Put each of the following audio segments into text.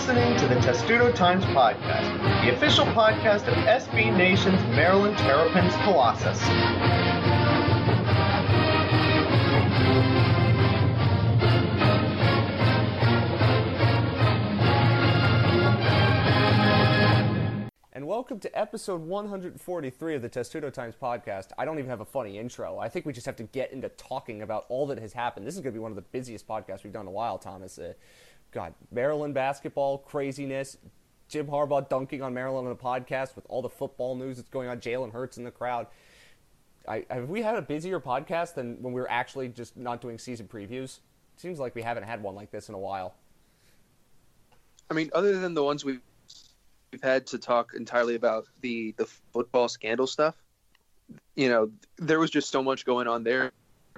listening to the Testudo Times Podcast, the official podcast of SB Nation's Maryland Terrapins Colossus. And welcome to episode 143 of the Testudo Times podcast. I don't even have a funny intro. I think we just have to get into talking about all that has happened. This is going to be one of the busiest podcasts we've done in a while, Thomas. Uh, God, Maryland basketball craziness, Jim Harbaugh dunking on Maryland on a podcast with all the football news that's going on, Jalen Hurts in the crowd. I, have we had a busier podcast than when we were actually just not doing season previews? Seems like we haven't had one like this in a while. I mean, other than the ones we've we've had to talk entirely about the the football scandal stuff. You know, there was just so much going on there,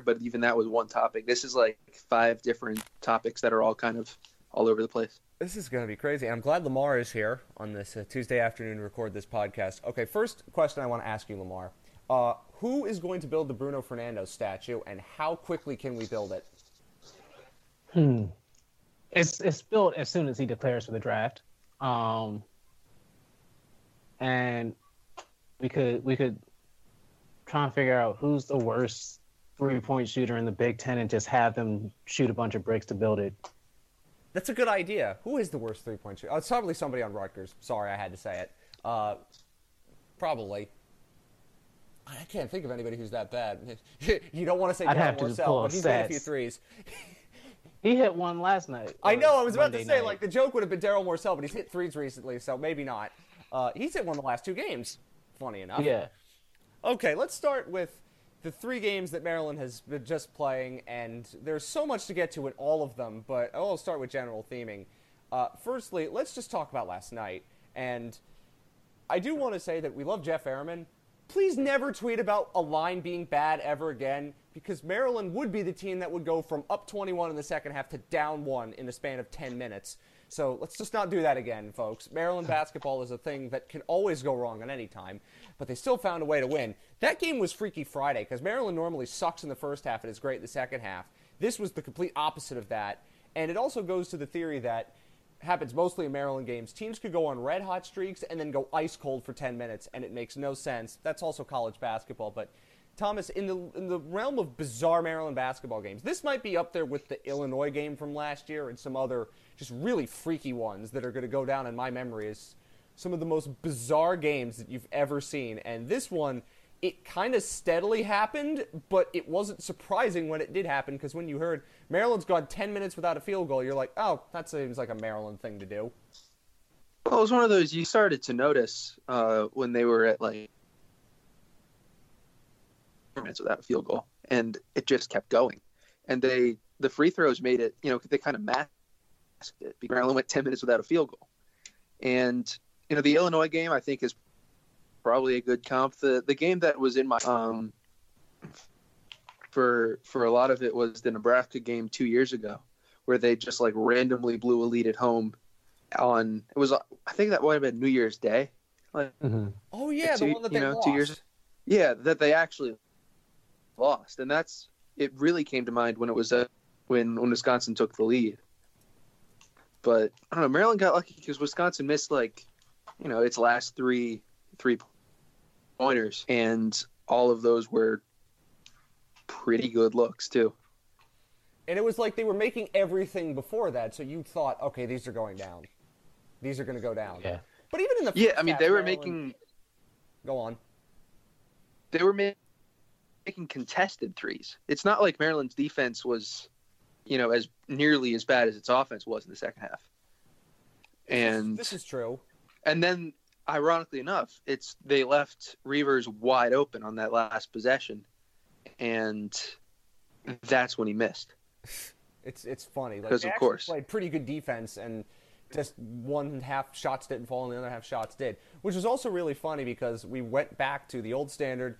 but even that was one topic. This is like five different topics that are all kind of all over the place. This is going to be crazy. I'm glad Lamar is here on this uh, Tuesday afternoon to record this podcast. Okay, first question I want to ask you, Lamar. Uh, who is going to build the Bruno Fernando statue, and how quickly can we build it? Hmm. It's it's built as soon as he declares for the draft. Um, and we could we could try and figure out who's the worst three point shooter in the Big Ten and just have them shoot a bunch of bricks to build it. That's a good idea. Who is the worst three point shooter? Oh, it's probably somebody on Rutgers. Sorry, I had to say it. Uh, probably. I can't think of anybody who's that bad. you don't want to say I'd have to just pull but he's made a few threes. he hit one last night. I know. I was about Monday to say night. like the joke would have been Darryl Morsell, but he's hit threes recently, so maybe not. Uh, he's hit one of the last two games. Funny enough. yeah. Okay, let's start with the three games that Maryland has been just playing, and there's so much to get to in all of them, but I'll start with general theming. Uh, firstly, let's just talk about last night. And I do want to say that we love Jeff Ermann. Please never tweet about a line being bad ever again, because Maryland would be the team that would go from up 21 in the second half to down one in the span of 10 minutes. So let's just not do that again, folks. Maryland basketball is a thing that can always go wrong at any time, but they still found a way to win. That game was Freaky Friday because Maryland normally sucks in the first half and is great in the second half. This was the complete opposite of that. And it also goes to the theory that happens mostly in Maryland games. Teams could go on red hot streaks and then go ice cold for 10 minutes, and it makes no sense. That's also college basketball. But Thomas, in the in the realm of bizarre Maryland basketball games, this might be up there with the Illinois game from last year and some other just really freaky ones that are going to go down in my memory as some of the most bizarre games that you've ever seen. And this one, it kind of steadily happened, but it wasn't surprising when it did happen because when you heard Maryland's gone 10 minutes without a field goal, you're like, oh, that seems like a Maryland thing to do. Well, it was one of those you started to notice uh, when they were at like minutes without a field goal, and it just kept going. And they the free throws made it. You know, they kind of masked it. because Maryland went ten minutes without a field goal, and you know the Illinois game I think is probably a good comp. The the game that was in my um for for a lot of it was the Nebraska game two years ago, where they just like randomly blew a lead at home. On it was I think that might have been New Year's Day. Like Oh, yeah, the one that you they know, lost. two years- yeah, that they actually lost, and that's it. Really came to mind when it was uh, when when Wisconsin took the lead. But I don't know. Maryland got lucky because Wisconsin missed like, you know, its last three three pointers, and all of those were pretty good looks too. And it was like they were making everything before that, so you thought, okay, these are going down. These are going to go down. Yeah. But even in the Yeah, I mean they were Maryland- making Go on. they were making contested threes. It's not like Maryland's defense was, you know, as nearly as bad as its offense was in the second half. And this is true. and then ironically enough, it's they left Reuvers wide open on that last possession, and that's when he missed. It's it's funny. Like, 'Cause they of course. played pretty good defense, and just one half shots didn't fall, and the other half shots did. Which was also really funny because we went back to the old standard: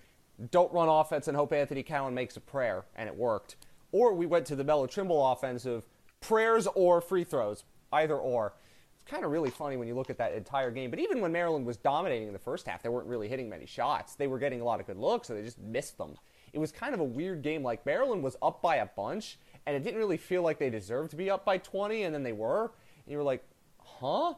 don't run offense and hope Anthony Cowan makes a prayer, and it worked. Or we went to the Melo Trimble offensive: prayers or free throws, either or. It's kind of really funny when you look at that entire game. But even when Maryland was dominating in the first half, they weren't really hitting many shots. They were getting a lot of good looks, so they just missed them. It was kind of a weird game. Like Maryland was up by a bunch, and it didn't really feel like they deserved to be up by 20, and then they were. And you were like, huh?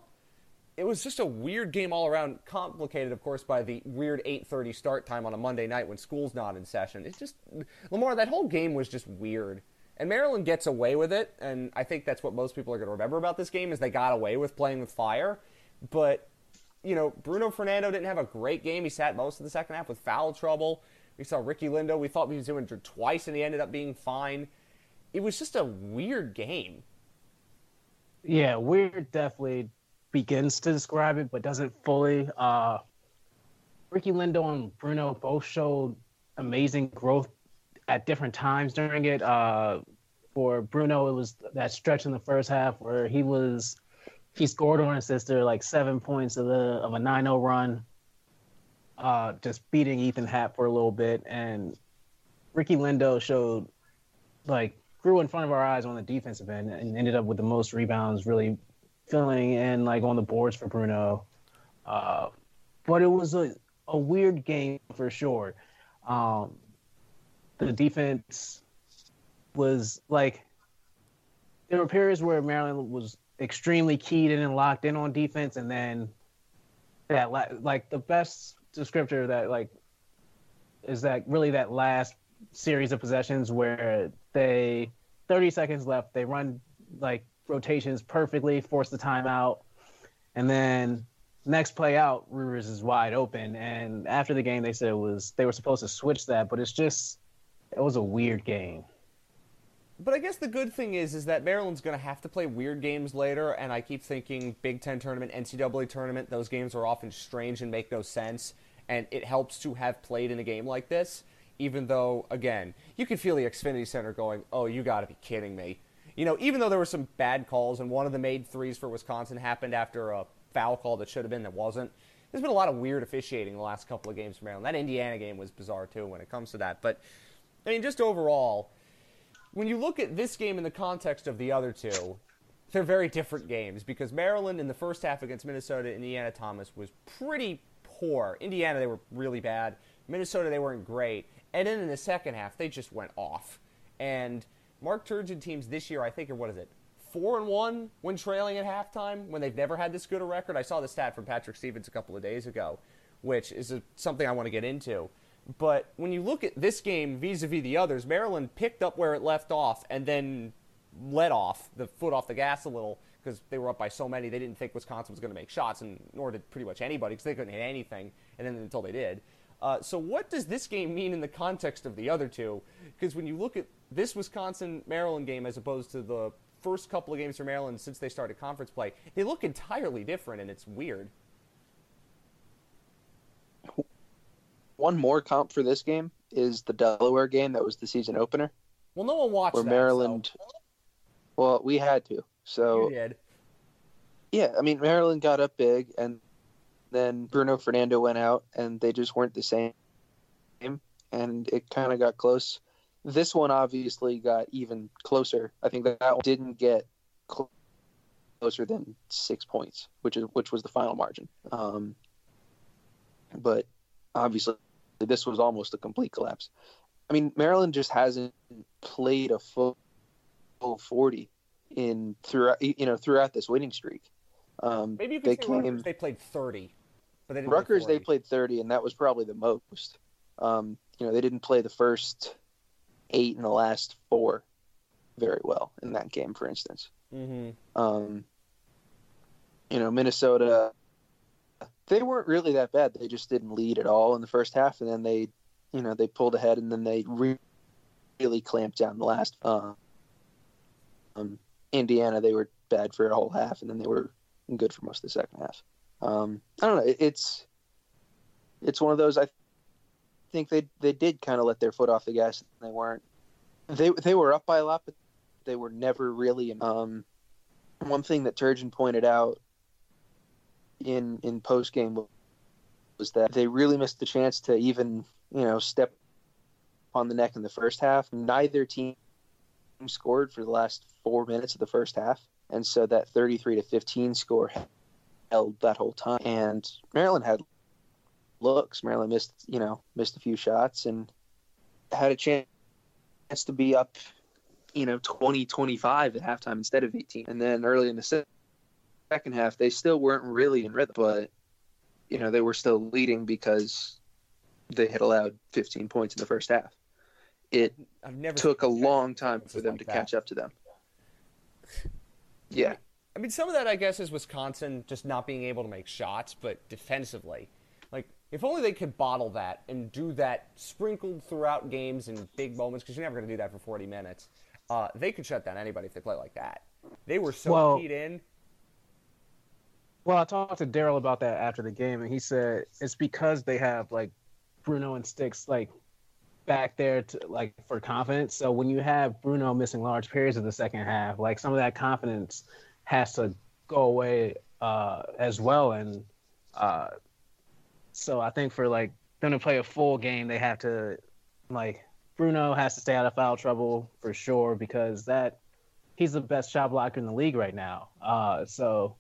It was just a weird game all around, complicated, of course, by the weird 8:30 start time on a Monday night when school's not in session. It's just Lamar. That whole game was just weird, and Maryland gets away with it. And I think that's what most people are going to remember about this game is they got away with playing with fire. But you know, Bruno Fernando didn't have a great game. He sat most of the second half with foul trouble. We saw Ricky Lindo. We thought he was injured twice, and he ended up being fine. It was just a weird game. Yeah, weird definitely begins to describe it, but doesn't fully. Uh, Ricky Lindo and Bruno both showed amazing growth at different times during it. Uh, for Bruno, it was that stretch in the first half where he was he scored on his sister like seven points of the of a 9-0 run uh, just beating Ethan Happ for a little bit, and Ricky Lindo showed like grew in front of our eyes on the defensive end and ended up with the most rebounds, really filling in like on the boards for Bruno. Uh, but it was a, a weird game for sure. Um, the defense was like there were periods where Maryland was extremely keyed in and locked in on defense, and then that like the best descriptor that like is that really that last series of possessions where they 30 seconds left they run like rotations perfectly force the timeout and then next play out Reuvers is wide open and after the game they said it was they were supposed to switch that but it's just it was a weird game but I guess the good thing is is that Maryland's going to have to play weird games later, and I keep thinking Big Ten tournament, NCAA tournament. Those games are often strange and make no sense and it helps to have played in a game like this. Even though, again, you could feel the Xfinity Center going, "Oh, you got to be kidding me!" You know, even though there were some bad calls, and one of the made threes for Wisconsin happened after a foul call that should have been that wasn't. There's been a lot of weird officiating the last couple of games for Maryland. That Indiana game was bizarre too when it comes to that. But I mean, just overall, when you look at this game in the context of the other two, they're very different games because Maryland in the first half against Minnesota, Indiana Thomas was pretty poor. Indiana, they were really bad. Minnesota, they weren't great. And then in the second half, they just went off. And Mark Turgeon teams this year, I think, are what is it? Four and one when trailing at halftime, when they've never had this good a record. I saw the stat from Patrick Stevens a couple of days ago, which is a, something I want to get into. But when you look at this game vis-a-vis the others, Maryland picked up where it left off and then let off the foot off the gas a little because they were up by so many. They didn't think Wisconsin was going to make shots, and nor did pretty much anybody because they couldn't hit anything. And then until they did. Uh, so what does this game mean in the context of the other two? Because when you look at this Wisconsin Maryland game as opposed to the first couple of games for Maryland since they started conference play, they look entirely different, and it's weird. One more comp for this game is the Delaware game that was the season opener. Well, no one watched where that, Maryland. So. Well, we had to. So yeah, I mean Maryland got up big, and then Bruno Fernando went out, and they just weren't the same, and it kind of got close. This one obviously got even closer. I think that, that one didn't get cl- closer than six points, which is which was the final margin. Um, but obviously, this was almost a complete collapse. I mean, Maryland just hasn't played a full, full forty in throughout you know throughout this winning streak. Um, Maybe they came, Rutgers, they played thirty, but they Rutgers play they played thirty, and that was probably the most. Um, you know, they didn't play the first eight in the last four very well in that game, for instance. Mm-hmm. Um, you know, Minnesota, they weren't really that bad. They just didn't lead at all in the first half, and then they, you know, they pulled ahead, and then they re- really clamped down the last. Uh, um, Indiana, they were bad for a whole half, and then they were good for most of the second half. Um, I don't know. It, it's it's one of those. I think they they did kind of let their foot off the gas. They weren't. They they were up by a lot, but they were never really. Um, one thing that Turgeon pointed out in in post game was that they really missed the chance to even you know step on the neck in the first half. Neither team scored for the last four minutes of the first half, and so that 33 to 15 score held that whole time. And Maryland had looks. Maryland missed, you know, missed a few shots and had a chance to be up, you know, 20, 25 at halftime instead of 18. And then early in the second half, they still weren't really in rhythm, but you know they were still leading because they had allowed 15 points in the first half. It I've never took a long time for them like to that. catch up to them. Yeah, I mean, some of that, I guess, is Wisconsin just not being able to make shots, but defensively. Like, if only they could bottle that and do that sprinkled throughout games in big moments, because you're never going to do that for 40 minutes. Uh, they could shut down anybody if they play like that. They were so Well- keyed in. Well, I talked to Darryl about that after the game, and he said it's because they have like Bruno and Stix like back there to like for confidence. So when you have Bruno missing large periods of the second half, like some of that confidence has to go away uh, as well. And uh, so I think for like them to play a full game, they have to like Bruno has to stay out of foul trouble for sure because that he's the best shot blocker in the league right now. Uh, so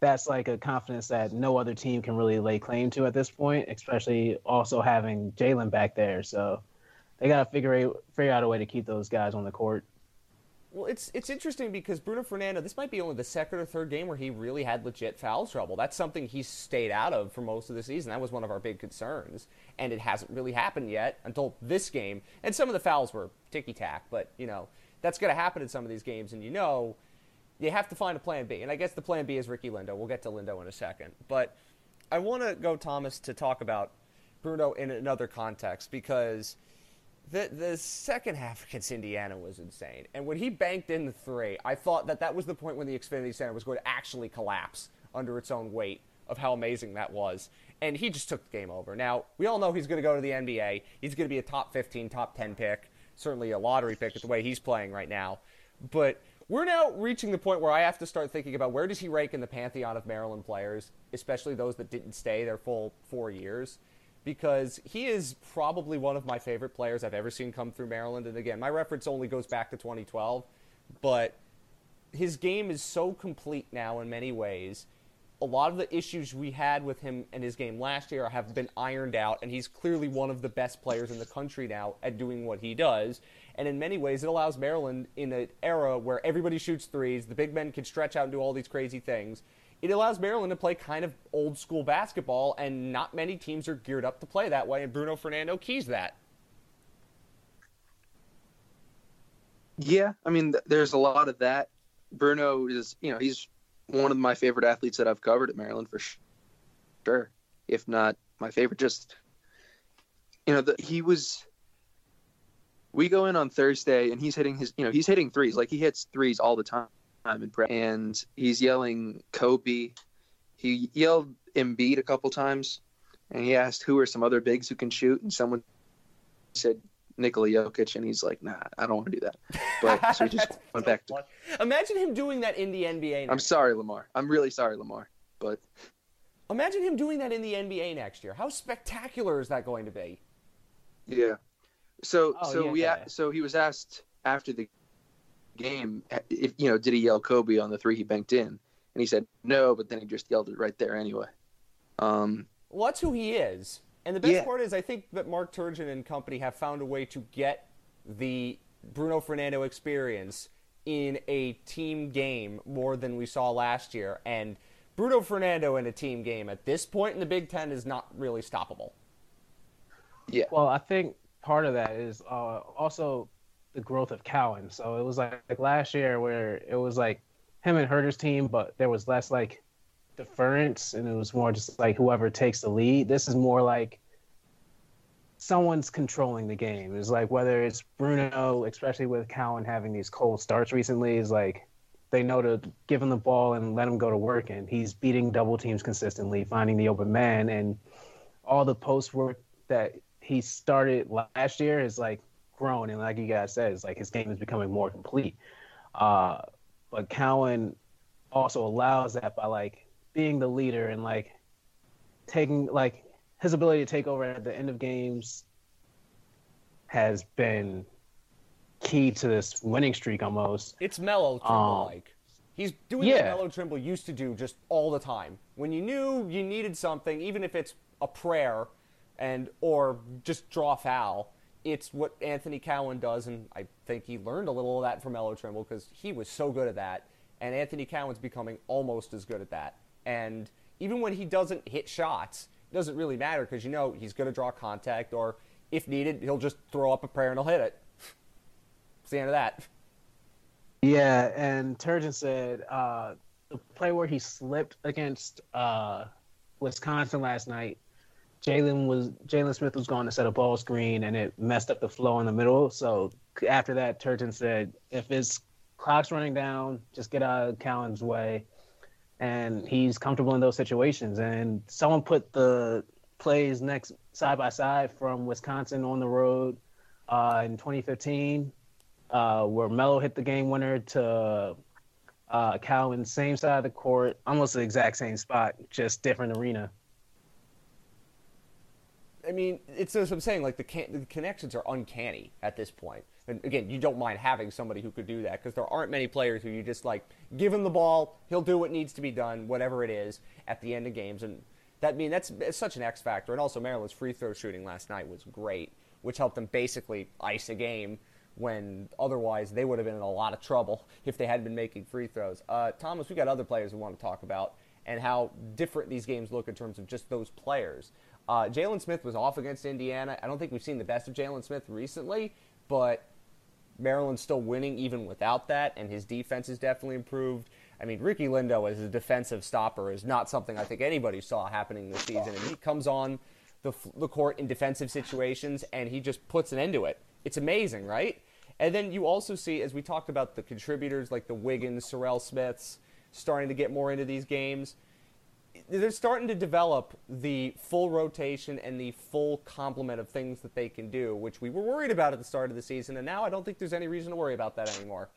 that's like a confidence that no other team can really lay claim to at this point, especially also having Jalen back there. So they got to figure a- figure out a way to keep those guys on the court. Well, it's it's interesting because Bruno Fernando, this might be only the second or third game where he really had legit foul trouble. That's something he stayed out of for most of the season. That was one of our big concerns, and it hasn't really happened yet until this game. And some of the fouls were ticky tack, but you know that's going to happen in some of these games, and you know you have to find a plan B. And I guess the plan B is Ricky Lindo. We'll get to Lindo in a second, but I want to go Thomas to talk about Bruno in another context because the the second half against Indiana was insane. And when he banked in the three, I thought that that was the point when the Xfinity Center was going to actually collapse under its own weight of how amazing that was. And he just took the game over. Now, we all know he's going to go to the NBA. He's going to be a top 15, top 10 pick, certainly a lottery pick at the way he's playing right now. But we're now reaching the point where I have to start thinking about where does he rank in the pantheon of Maryland players, especially those that didn't stay their full four years because he is probably one of my favorite players I've ever seen come through Maryland. And again, my reference only goes back to 2012, but his game is so complete now in many ways. A lot of the issues we had with him and his game last year have been ironed out, and he's clearly one of the best players in the country now at doing what he does. And in many ways, it allows Maryland in an era where everybody shoots threes, the big men can stretch out and do all these crazy things. It allows Maryland to play kind of old school basketball, and not many teams are geared up to play that way, and Bruno Fernando keys that. Yeah, I mean, th- there's a lot of that. Bruno is, you know, he's one of my favorite athletes that I've covered at Maryland for sure, if not my favorite. Just, you know, the, he was. We go in on Thursday, and he's hitting his, you know, he's hitting threes like he hits threes all the time in prep, and he's yelling Kobe. He yelled Embiid a couple times, and he asked who are some other bigs who can shoot, and someone said Nikola Jokic, and he's like, "Nah, I don't want to do that." But so he just went back to. Imagine him doing that in the NBA. I'm sorry, Lamar. I'm really sorry, Lamar. But Imagine him doing that in the NBA next year. How spectacular is that going to be? yeah. So Oh, so we yeah. so he was asked after the game if you know did he yell Kobe on the three he banked in, and he said no, but then he just yelled it right there anyway. Um, Well, that's who he is. And the best Yeah. part is, I think that Mark Turgeon and company have found a way to get the Bruno Fernando experience in a team game more than we saw last year. And Bruno Fernando in a team game at this point in the Big Ten is not really stoppable. yeah. Well, I think part of that is uh, also the growth of Cowan. So it was like, like last year where it was like him and Huerter's team, but there was less like deference and it was more just like whoever takes the lead. This is more like someone's controlling the game. It's like whether it's Bruno, especially with Cowan having these cold starts recently, is like they know to give him the ball and let him go to work and he's beating double teams consistently, finding the open man and all the post work that he started last year is like grown and like you guys said, it's like his game is becoming more complete. Uh, but Cowan also allows that by like being the leader and like taking like his ability to take over at the end of games has been key to this winning streak almost. It's Melo Trimble like. He's doing what Melo Trimble used to do just all the time. When you knew you needed something, even if it's a prayer and or just draw foul, it's what Anthony Cowan does, and I think he learned a little of that from Melo Trimble because he was so good at that. and Anthony Cowan's becoming almost as good at that. And even when he doesn't hit shots, it doesn't really matter because you know he's going to draw contact, or if needed, he'll just throw up a prayer and he'll hit it. It's the end of that. Yeah, and Turgeon said uh, the play where he slipped against uh, Wisconsin last night. Jalen was Jalen Smith was going to set a ball screen and it messed up the flow in the middle. So after that, Turgeon said, if his clock's running down, just get out of Cowan's way. And he's comfortable in those situations. And someone put the plays next side by side from Wisconsin on the road uh, in 2015, uh, where Melo hit the game winner to uh, Cowan, same side of the court, almost the exact same spot, just different arena. I mean, it's as I'm saying, like the, can- the connections are uncanny at this point. And again, you don't mind having somebody who could do that because there aren't many players who you just like give him the ball, he'll do what needs to be done, whatever it is, at the end of games. And that I mean that's such an X factor. And also Maryland's free throw shooting last night was great, which helped them basically ice a game when otherwise they would have been in a lot of trouble if they hadn't been making free throws. Uh, Thomas, we got other players we want to talk about and how different these games look in terms of just those players. Uh, Jalen Smith was off against Indiana. I don't think we've seen the best of Jalen Smith recently, but Maryland's still winning even without that, and his defense has definitely improved. I mean, Ricky Lindo as a defensive stopper is not something I think anybody saw happening this season. And he comes on the, the court in defensive situations, and he just puts an end to it. It's amazing, right? And then you also see, as we talked about the contributors like the Wiggins, Serrel Smiths, starting to get more into these games they're starting to develop the full rotation and the full complement of things that they can do, which we were worried about at the start of the season, and now I don't think there's any reason to worry about that anymore.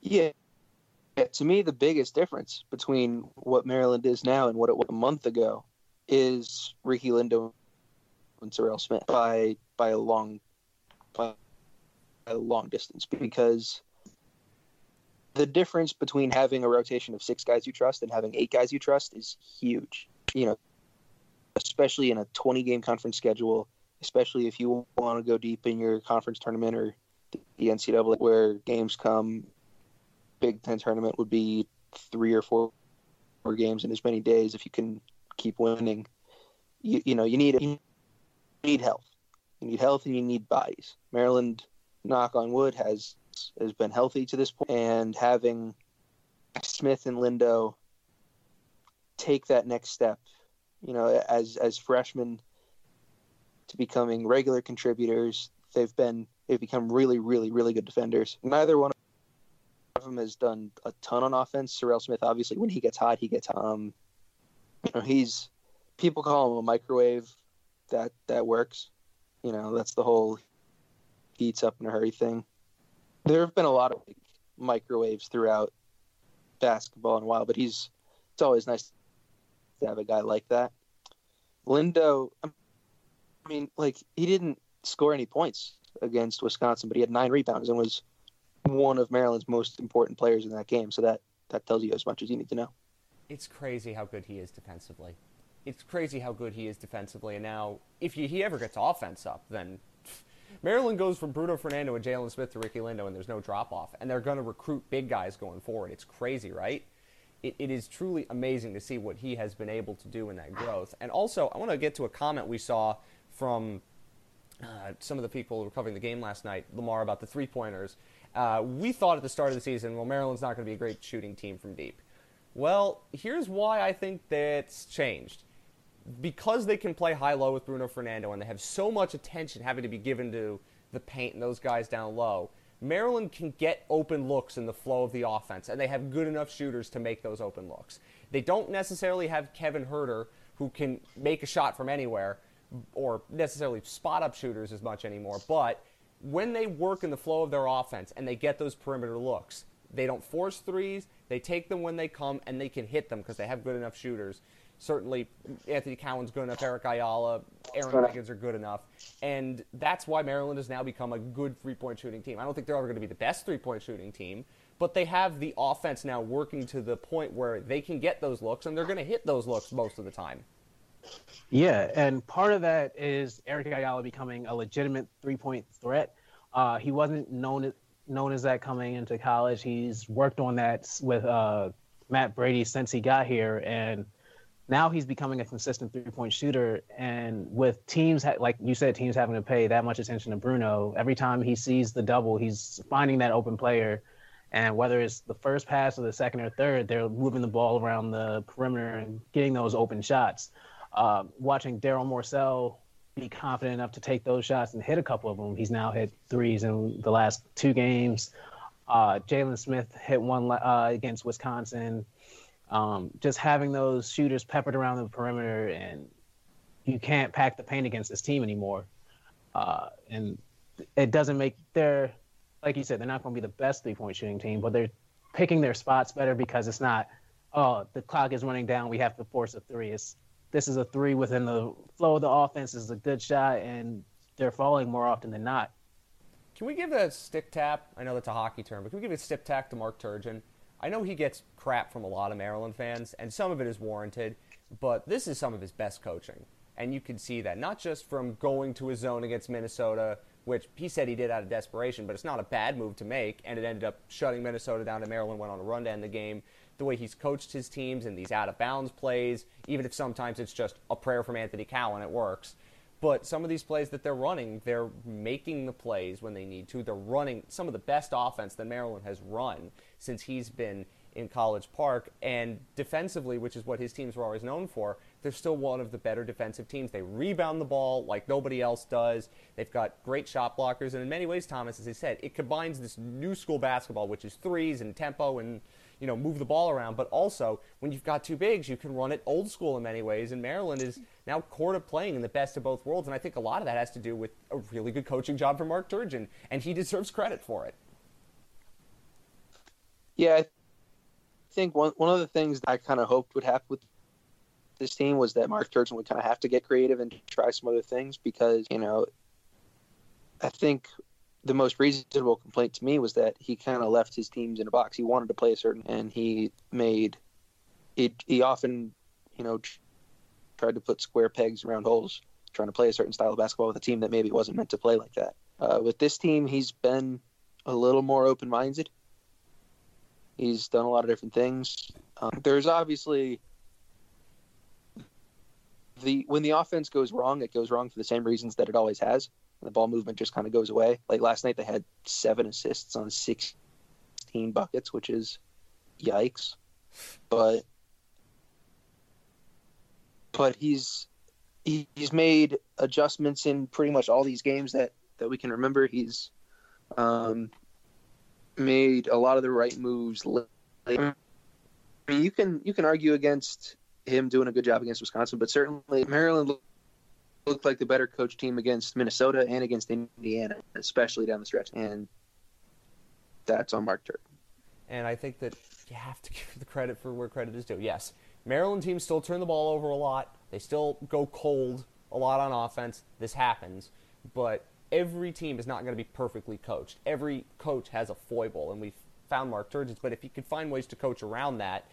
Yeah. yeah to me, the biggest difference between what Maryland is now and what it was a month ago is Ricky Lindo and Serrel Smith by by a long by a long distance because the difference between having a rotation of six guys you trust and having eight guys you trust is huge. You know, especially in a 20 game conference schedule, especially if you want to go deep in your conference tournament or the NCAA, where games come, Big Ten tournament would be three or four, four games in as many days if you can keep winning. You, you know, you need you need health. You need health and you need bodies. Maryland, knock on wood, has has been healthy to this point, and having Smith and Lindo take that next step, you know, as as freshmen to becoming regular contributors, they've been they've become really, really, really good defenders. Neither one of them has done a ton on offense. Serrel Smith, obviously, when he gets hot, he gets um, you know, he's people call him a microwave. That that works. You know, that's the whole heats up in a hurry thing there have been a lot of like, microwaves throughout basketball in a while, but he's it's always nice to have a guy like that. Lindo, I mean, like he didn't score any points against Wisconsin, but he had nine rebounds and was one of Maryland's most important players in that game. So that that tells you as much as you need to know. It's crazy how good he is defensively. It's crazy how good he is defensively. And now, if he, he ever gets offense up, then Maryland goes from Bruno Fernando and Jalen Smith to Ricky Lindo, and there's no drop off. And they're going to recruit big guys going forward. It's crazy, right? It, it is truly amazing to see what he has been able to do in that growth. And also, I want to get to a comment we saw from uh, some of the people who were covering the game last night, Lamar, about the three pointers. Uh, we thought at the start of the season, well, Maryland's not going to be a great shooting team from deep. Well, here's why I think that's changed because they can play high low with Bruno Fernando and they have so much attention having to be given to the paint and those guys down low, Maryland can get open looks in the flow of the offense, and they have good enough shooters to make those open looks. They don't necessarily have Kevin Huerter, who can make a shot from anywhere, or necessarily spot up shooters as much anymore, but when they work in the flow of their offense and they get those perimeter looks, they don't force threes, they take them when they come, and they can hit them because they have good enough shooters certainly Anthony Cowan's good enough, Eric Ayala, Aaron Wiggins are good enough. And that's why Maryland has now become a good three point shooting team. I don't think they're ever going to be the best three point shooting team, but they have the offense now working to the point where they can get those looks and they're going to hit those looks most of the time. Yeah, and part of that is Eric Ayala becoming a legitimate three point threat. Uh, he wasn't known known as that coming into college. He's worked on that with uh, Matt Brady since he got here, and now he's becoming a consistent three point shooter. And with teams, like you said, teams having to pay that much attention to Bruno, every time he sees the double, he's finding that open player. And whether it's the first pass or the second or third, they're moving the ball around the perimeter and getting those open shots. Uh, watching Darryl Morsell be confident enough to take those shots and hit a couple of them. He's now hit threes in the last two games. Uh, Jalen Smith hit one uh, against Wisconsin. Um, just having those shooters peppered around the perimeter, and you can't pack the paint against this team anymore. Uh, and it doesn't make their, like you said, they're not going to be the best three point shooting team, but they're picking their spots better because it's not, oh, the clock is running down, we have to force a three. It's this is a three within the flow of the offense. This is a good shot, and they're falling more often than not. Can we give a stick tap? I know that's a hockey term, but can we give a stick tap to Mark Turgeon? I know he gets crap from a lot of Maryland fans, and some of it is warranted, but this is some of his best coaching. And you can see that, not just from going to his zone against Minnesota, which he said he did out of desperation, but it's not a bad move to make, and it ended up shutting Minnesota down, and Maryland went on a run to end the game. The way he's coached his teams and these out of bounds plays, even if sometimes it's just a prayer from Anthony Cowan, it works. But some of these plays that they're running, they're making the plays when they need to. They're running some of the best offense that Maryland has run since he's been in College Park. And defensively, which is what his teams were always known for, they're still one of the better defensive teams. They rebound the ball like nobody else does. They've got great shot blockers. And in many ways, Thomas, as I said, it combines this new school basketball, which is threes and tempo and you know, move the ball around. But also, when you've got two bigs, you can run it old school in many ways. And Maryland is now core to playing in the best of both worlds. And I think a lot of that has to do with a really good coaching job for Mark Turgeon, and he deserves credit for it. Yeah, I think one one of the things I kind of hoped would happen with this team was that Mark Turgeon would kind of have to get creative and try some other things because you know I think the most reasonable complaint to me was that he kind of left his teams in a box. He wanted to play a certain, and he made it. He often, you know, tried to put square pegs around holes, trying to play a certain style of basketball with a team that maybe wasn't meant to play like that. Uh, with this team, he's been a little more open-minded. He's done a lot of different things. Um, there's obviously the when the offense goes wrong, it goes wrong for the same reasons that it always has the ball movement just kind of goes away. Like last night, they had seven assists on 16 buckets, which is yikes. But but he's he's made adjustments in pretty much all these games that that we can remember. He's um, made a lot of the right moves. I mean, you can you can argue against him doing a good job against Wisconsin, but certainly Maryland looked like the better coach team against Minnesota and against Indiana, especially down the stretch. And that's on Mark Turk. And I think that you have to give the credit for where credit is due. Yes, Maryland teams still turn the ball over a lot. They still go cold a lot on offense. This happens, but every team is not going to be perfectly coached. Every coach has a foible, and we've found Mark Turgeon's. But if you could find ways to coach around that,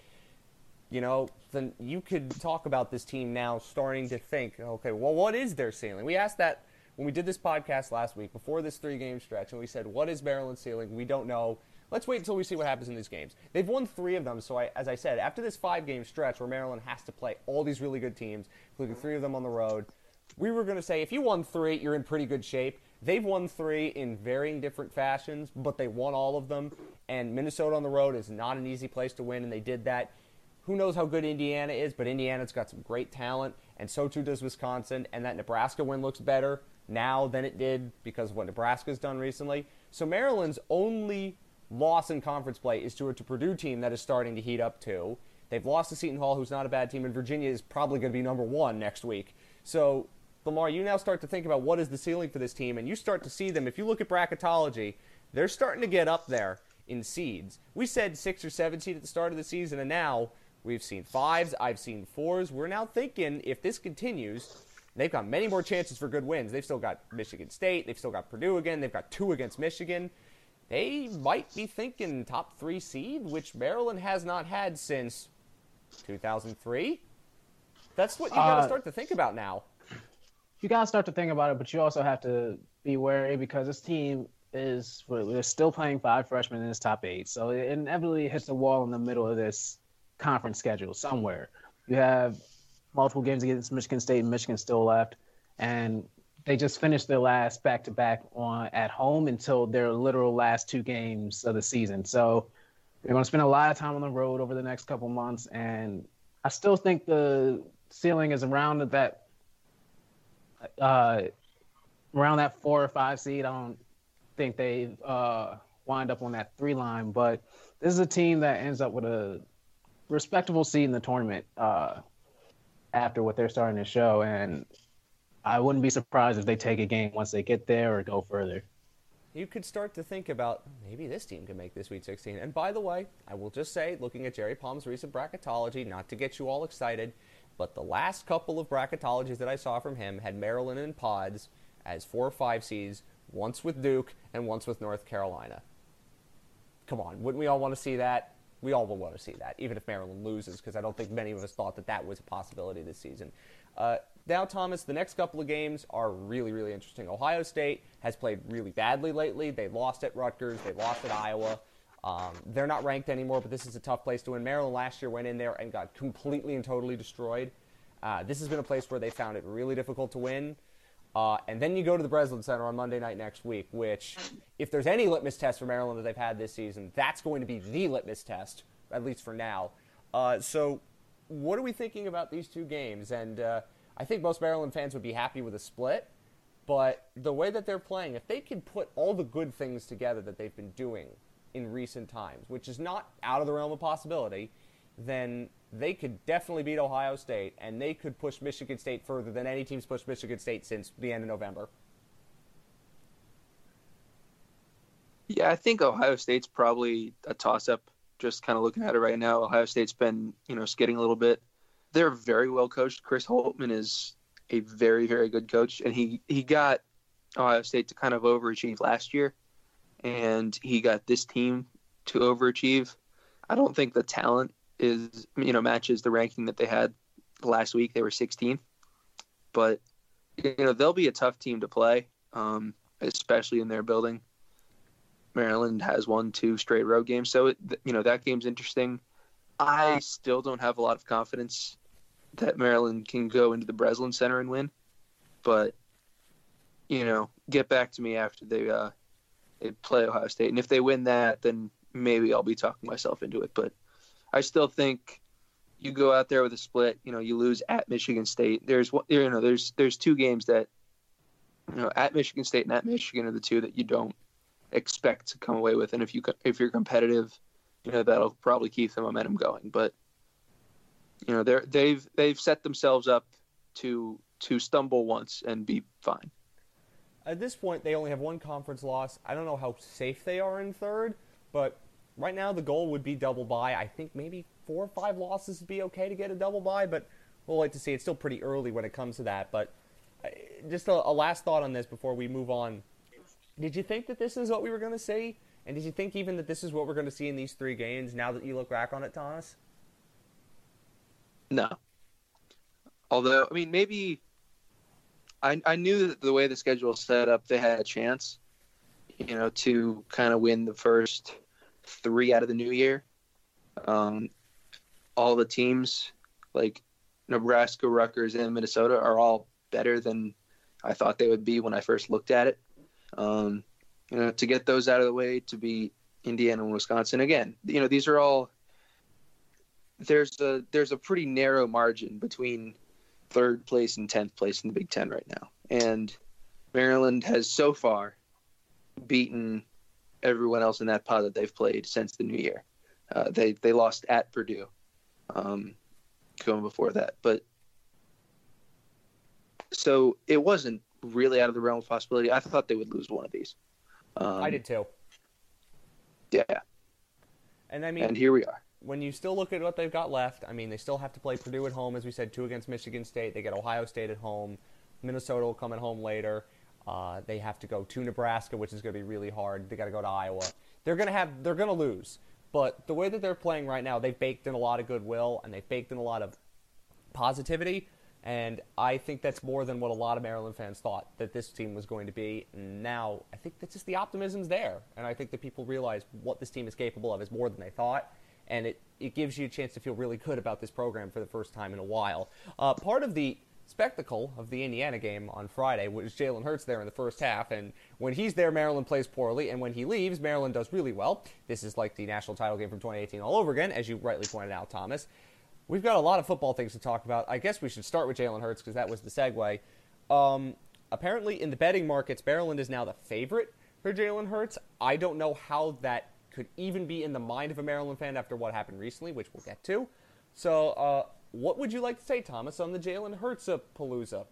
you know, then you could talk about this team now starting to think, okay, well, what is their ceiling? We asked that when we did this podcast last week before this three game stretch, and we said, what is Maryland's ceiling? We don't know. Let's wait until we see what happens in these games. They've won three of them, so I, as I said, after this five game stretch where Maryland has to play all these really good teams, including three of them on the road, we were going to say if you won three, you're in pretty good shape. They've won three in varying different fashions, but they won all of them. And Minnesota on the road is not an easy place to win, and they did that. Who knows how good Indiana is, but Indiana's got some great talent, and so too does Wisconsin. And that Nebraska win looks better now than it did because of what Nebraska's done recently. So Maryland's only loss in conference play is to a to Purdue team that is starting to heat up too. They've lost to Seton Hall, who's not a bad team, and Virginia is probably going to be number one next week. So, Lamar, you now start to think about what is the ceiling for this team, and you start to see them. If you look at bracketology, they're starting to get up there in seeds. We said six or seven seed at the start of the season, and now We've seen fives. I've seen fours. We're now thinking if this continues, they've got many more chances for good wins. They've still got Michigan State. They've still got Purdue again. They've got two against Michigan. They might be thinking top three seed, which Maryland has not had since 2003. That's what you got to uh, start to think about now. You got to start to think about it, but you also have to be wary because this team is we're, we're still playing five freshmen in this top eight, so it inevitably hits a wall in the middle of this conference schedule somewhere. You have multiple games against Michigan State and Michigan still left, and they just finished their last back to back on at home until their literal last two games of the season. So they're going to spend a lot of time on the road over the next couple months, and I still think the ceiling is around that uh, around that four or five seed. I don't think they uh, wind up on that three line, but this is a team that ends up with a respectable seed in the tournament uh, after what they're starting to show, and I wouldn't be surprised if they take a game once they get there or go further. You could start to think about maybe this team can make this Sweet 16. And by the way, I will just say, looking at Jerry Palm's recent bracketology, not to get you all excited, but the last couple of bracketologies that I saw from him had Maryland and Pods as four or five seeds, once with Duke and once with North Carolina. Come on, wouldn't we all want to see that? We all will want to see that, even if Maryland loses, because I don't think many of us thought that that was a possibility this season. Uh, now, Thomas, the next couple of games are really, really interesting. Ohio State has played really badly lately. They lost at Rutgers, they lost at Iowa. Um, they're not ranked anymore, but this is a tough place to win. Maryland last year went in there and got completely and totally destroyed. Uh, this has been a place where they found it really difficult to win. Uh, and then you go to the Breslin Center on Monday night next week, which, if there's any litmus test for Maryland that they've had this season, that's going to be the litmus test, at least for now. Uh, so, what are we thinking about these two games? And uh, I think most Maryland fans would be happy with a split, but the way that they're playing, if they can put all the good things together that they've been doing in recent times, which is not out of the realm of possibility, then they could definitely beat Ohio State and they could push Michigan State further than any team's pushed Michigan State since the end of November. Yeah, I think Ohio State's probably a toss up. Just kind of looking at it right now, Ohio State's been, you know, skidding a little bit they're very well coached. Chris Holtmann is a very very good coach, and he he got Ohio State to kind of overachieve last year, and he got this team to overachieve. I don't think the talent is you know matches the ranking that they had last week. They were 16th, but you know they'll be a tough team to play, um, especially in their building. Maryland has won two straight road games, so it, you know that game's interesting. I still don't have a lot of confidence that Maryland can go into the Breslin Center and win, but you know, get back to me after they uh, they play Ohio State, and if they win that, then maybe I'll be talking myself into it. But I still think you go out there with a split. You know, you lose at Michigan State. There's you know, there's there's two games that you know at Michigan State and at Michigan are the two that you don't expect to come away with, and if you if you're competitive you know that'll probably keep the momentum going. But you know they're they've they've set themselves up to to stumble once and be fine. At this point, they only have one conference loss. I don't know how safe they are in third, but right now the goal would be double bye. I think maybe four or five losses would be okay to get a double bye, but we'll wait to see. It's still pretty early when it comes to that. But uh, just a, a last thought on this before we move on. Did you think that this is what we were going to see? And did you think even that this is what we're going to see in these three games now that you look back on it, Thomas? No. Although, I mean, maybe I, I knew that the way the schedule set up, they had a chance, you know, to kind of win the first three out of the new year. Um, all the teams, like Nebraska, Rutgers, and Minnesota, are all better than I thought they would be when I first looked at it. Um, you know, to get those out of the way, to be Indiana and Wisconsin again. You know, these are all there's a there's a pretty narrow margin between third place and tenth place in the Big Ten right now, and Maryland has so far beaten everyone else in that pod that they've played since the new year. Uh, they they lost at Purdue, um, going before that, but so it wasn't really out of the realm of possibility. I thought they would lose one of these. Um, I did too. Yeah. And I mean, and here we are. When you still look at what they've got left, I mean, they still have to play Purdue at home, as we said, two against Michigan State. They get Ohio State at home. Minnesota will come at home later. Uh, they have to go to Nebraska, which is going to be really hard. They got to go to Iowa. They're going to have. They're going to lose. But the way that they're playing right now, they've baked in a lot of goodwill and they've baked in a lot of positivity. And I think that's more than what a lot of Maryland fans thought that this team was going to be. Now, I think that's just the optimism's there. And I think that people realize what this team is capable of is more than they thought. And it, it gives you a chance to feel really good about this program for the first time in a while. Uh, part of the spectacle of the Indiana game on Friday was Jalen Hurts there in the first half. And when he's there, Maryland plays poorly. And when he leaves, Maryland does really well. This is like the national title game from 2018 all over again, as you rightly pointed out, Thomas. We've got a lot of football things to talk about. I guess we should start with Jalen Hurts because that was the segue. Um, apparently, in the betting markets, Maryland is now the favorite for Jalen Hurts. I don't know how that could even be in the mind of a Maryland fan after what happened recently, which we'll get to. So, uh, what would you like to say, Thomas, on the Jalen Hurts palooza?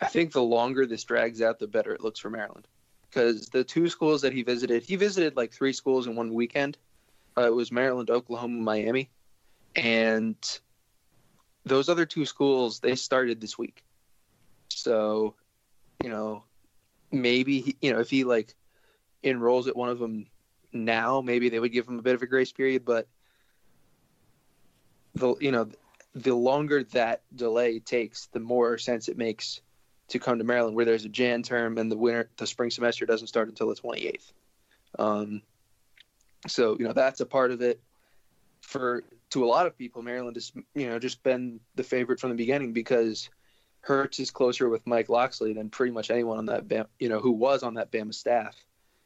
I think the longer this drags out, the better it looks for Maryland. Because the two schools that he visited, he visited like three schools in one weekend. Uh, it was Maryland, Oklahoma, Miami, and those other two schools they started this week. So, you know, maybe he, you know if he like enrolls at one of them now, maybe they would give him a bit of a grace period. But the you know the longer that delay takes, the more sense it makes to come to Maryland, where there's a Jan term and the winter, the spring semester doesn't start until the 28th. Um, so you know that's a part of it. For to a lot of people, Maryland has you know just been the favorite from the beginning because Hurts is closer with Mike Locksley than pretty much anyone on that Bama, you know who was on that Bama staff.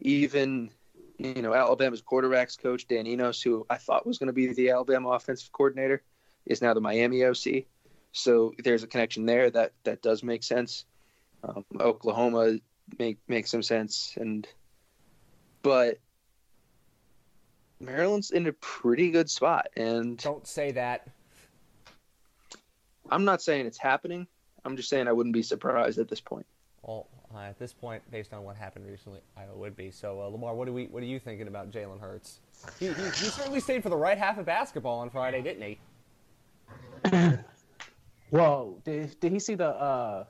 Even you know Alabama's quarterbacks coach Dan Enos, who I thought was going to be the Alabama offensive coordinator, is now the Miami OC. So there's a connection there that that does make sense. Um, Oklahoma make makes some sense, and but Maryland's in a pretty good spot. And don't say that. I'm not saying it's happening. I'm just saying I wouldn't be surprised at this point. Uh, at this point, based on what happened recently, I would be. So, uh, Lamar, what are we? What are you thinking about Jalen Hurts? He, he, he, certainly stayed for the right half of basketball on Friday, didn't he? Whoa! Did, did he see the uh,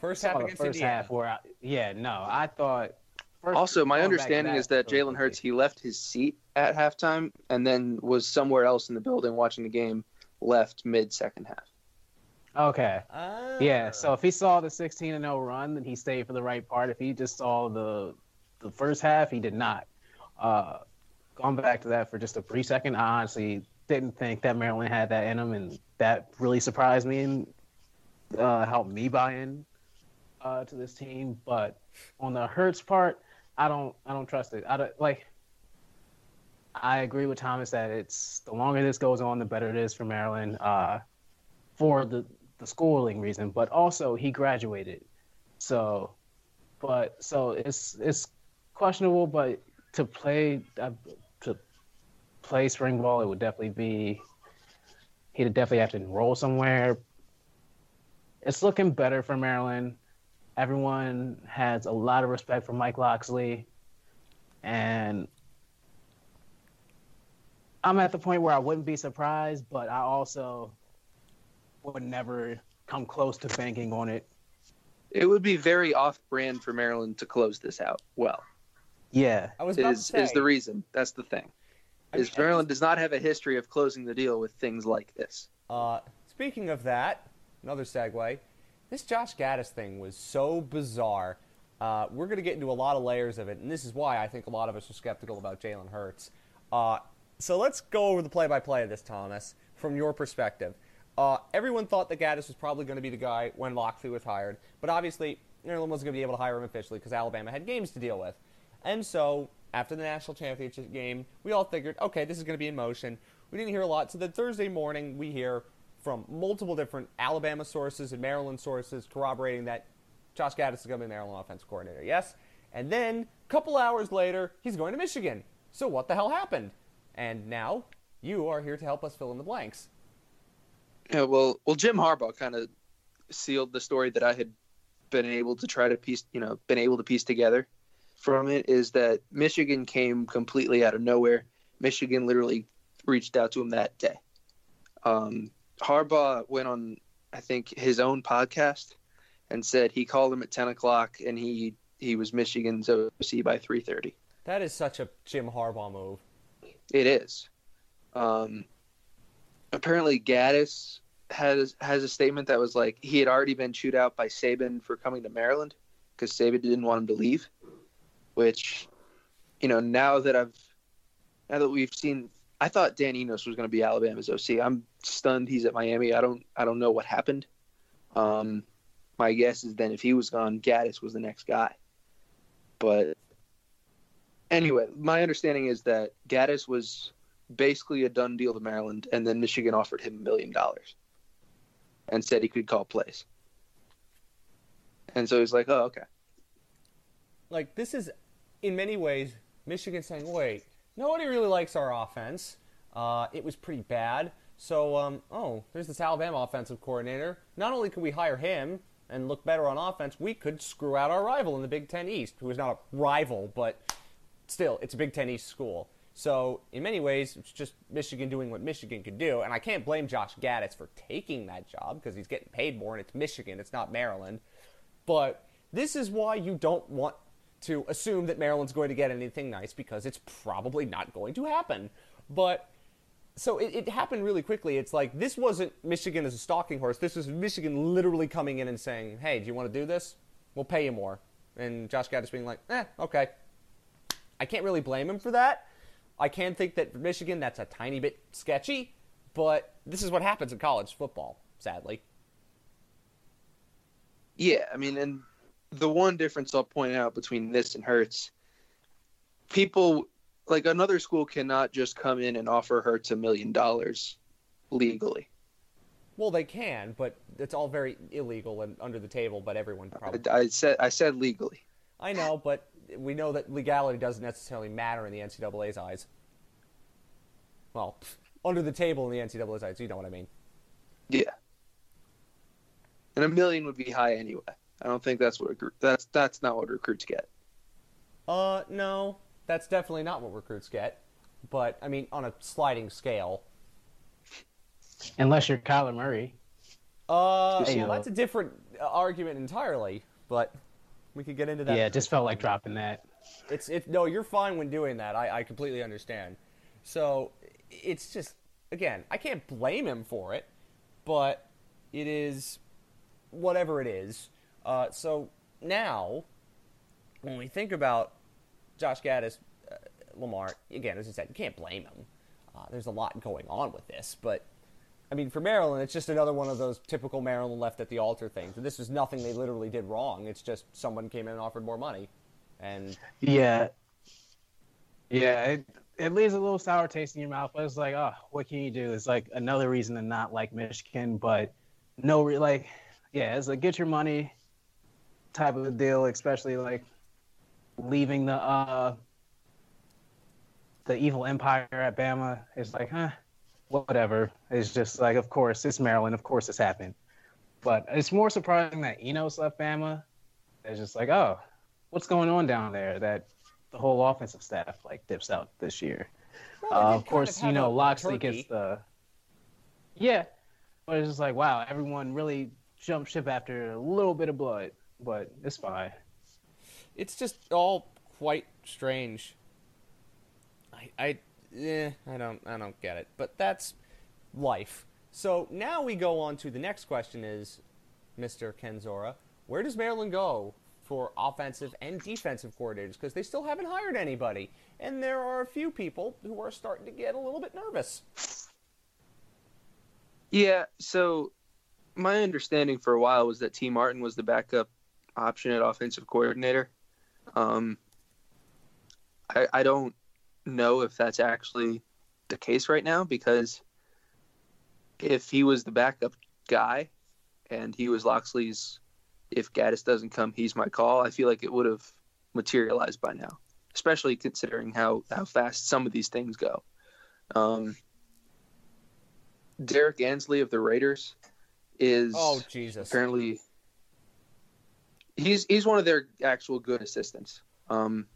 first half against first Indiana? half? Where I, yeah, no, I thought First, also, my understanding that, is that Jalen Hurts he left his seat at halftime and then was somewhere else in the building watching the game. Left mid second half. Okay. Yeah. So if he saw the 16 and 0 run, then he stayed for the right part. If he just saw the the first half, he did not. Uh, going back to that for just a brief second, I honestly didn't think that Maryland had that in them, and that really surprised me and uh, helped me buy in uh, to this team. But on the Hurts part, I don't I don't trust it. I don't like. I agree with Thomas that it's the longer this goes on, the better it is for Maryland. Uh, for the the schooling reason, but also he graduated, so, but so it's it's questionable. But to play uh, to play spring ball, it would definitely be. He'd definitely have to enroll somewhere. It's looking better for Maryland everyone has a lot of respect for Mike Locksley, and I'm at the point where I wouldn't be surprised, but I also would never come close to banking on it. It would be very off-brand for Maryland to close this out well. Yeah, I was is, say, is the reason. That's the thing. I is mean, Maryland does not have a history of closing the deal with things like this. Uh, speaking of that, another segue. This Josh Gattis thing was so bizarre. Uh, we're going to get into a lot of layers of it, and this is why I think a lot of us are skeptical about Jalen Hurts. Uh, so let's go over the play-by-play of this, Thomas, from your perspective. Uh, everyone thought that Gattis was probably going to be the guy when Locksley was hired, but obviously Maryland wasn't going to be able to hire him officially because Alabama had games to deal with. And so after the national championship game, we all figured, okay, this is going to be in motion. We didn't hear a lot. So then Thursday morning, we hear from multiple different Alabama sources and Maryland sources corroborating that Josh Gattis is going to be Maryland offense coordinator. Yes. And then a couple hours later, he's going to Michigan. So what the hell happened? And now you are here to help us fill in the blanks. Yeah, well, well, Jim Harbaugh kind of sealed the story that I had been able to try to piece, you know, been able to piece together from it is that Michigan came completely out of nowhere. Michigan literally reached out to him that day. Um, Harbaugh went on, I think, his own podcast and said he called him at ten o'clock and he he was Michigan's OC by three thirty. That is such a Jim Harbaugh move. It is. Um, apparently Gattis has has a statement that was like he had already been chewed out by Saban for coming to Maryland because Saban didn't want him to leave. Which, you know, now that I've now that we've seen, I thought Dan Enos was going to be Alabama's OC. I'm stunned he's at Miami. I don't I don't know what happened. Um, my guess is then if he was gone, Gattis was the next guy. But anyway, my understanding is that Gattis was basically a done deal to Maryland, and then Michigan offered him a million dollars and said he could call plays. And so he's like, "Oh, okay." Like this is, in many ways, Michigan saying, "Wait, nobody really likes our offense. Uh, it was pretty bad. So, um, oh, there's this Alabama offensive coordinator. Not only could we hire him and look better on offense, we could screw out our rival in the Big Ten East, who is not a rival, but still, it's a Big Ten East school. So, in many ways, it's just Michigan doing what Michigan could do. And I can't blame Josh Gattis for taking that job because he's getting paid more, and it's Michigan, it's not Maryland. But this is why you don't want to assume that Maryland's going to get anything nice because it's probably not going to happen. But so it, it, happened really quickly. It's like this wasn't Michigan as a stalking horse. This was Michigan literally coming in and saying, "Hey, do you want to do this? We'll pay you more." And Josh Gattis being like, "Eh, okay." I can't really blame him for that. I can think that for Michigan that's a tiny bit sketchy, but this is what happens in college football, sadly. Yeah, I mean, and the one difference I'll point out between this and Hurts, people like another school cannot just come in and offer Hurts a million dollars legally. Well, they can, but it's all very illegal and under the table. But everyone probably. I, I said I said legally. I know, but we know that legality doesn't necessarily matter in the NCAA's eyes. Well, under the table in the NCAA's eyes, you know what I mean. Yeah. And a million would be high anyway. I don't think that's what that's that's not what recruits get. Uh, no, that's definitely not what recruits get. But I mean, on a sliding scale. Unless you're Kyler Murray. Uh, well, that's a different argument entirely. But we could get into that. Yeah, it just felt like dropping that. It's it. No, you're fine when doing that. I, I completely understand. So it's just again, I can't blame him for it, but it is whatever it is. Uh, so now, when we think about Josh Gattis, uh, Lamar, again, as I said, you can't blame him. Uh, there's a lot going on with this, but I mean, for Maryland, it's just another one of those typical Maryland left at the altar things. This was nothing they literally did wrong. It's just someone came in and offered more money, and yeah, yeah, it, it leaves a little sour taste in your mouth. But it's like, oh, what can you do? It's like another reason to not like Michigan, but no, like, yeah, it's like get your money type of deal, especially like leaving the uh the evil empire at Bama. It's like, huh, whatever. It's just like, of course, it's Maryland. Of course, it's happened. But it's more surprising that Enos left Bama. It's just like, oh, what's going on down there? That the whole offensive staff like dips out this year. Well, uh, of course, of you know, Locksley gets the. Yeah, but it's just like, wow, everyone really jumped ship after a little bit of blood, but it's fine. It's just all quite strange. I, I eh, I don't I don't get it. But that's life. So now we go on to the next question is, Mr. Kenzora, where does Maryland go for offensive and defensive coordinators? Because they still haven't hired anybody. And there are a few people who are starting to get a little bit nervous. Yeah, so my understanding for a while was that Tee Martin was the backup option at offensive coordinator. Um, I, I don't know if that's actually the case right now because if he was the backup guy and he was Locksley's, if Gattis doesn't come, he's my call. I feel like it would have materialized by now, especially considering how, how fast some of these things go. Um, Derrick Ansley of the Raiders is oh Jesus apparently he's he's one of their actual good assistants. Um,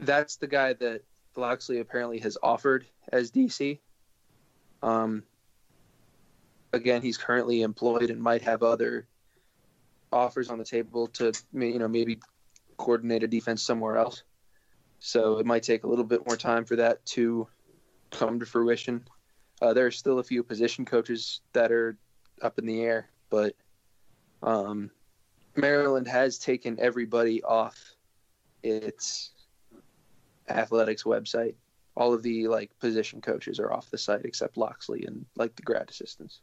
that's the guy that Locksley apparently has offered as DC. Um, again, he's currently employed and might have other offers on the table to you know maybe coordinate a defense somewhere else. So it might take a little bit more time for that to come to fruition. Uh, there are still a few position coaches that are up in the air, but um, Maryland has taken everybody off its athletics website. All of the like position coaches are off the site except Locksley and like the grad assistants.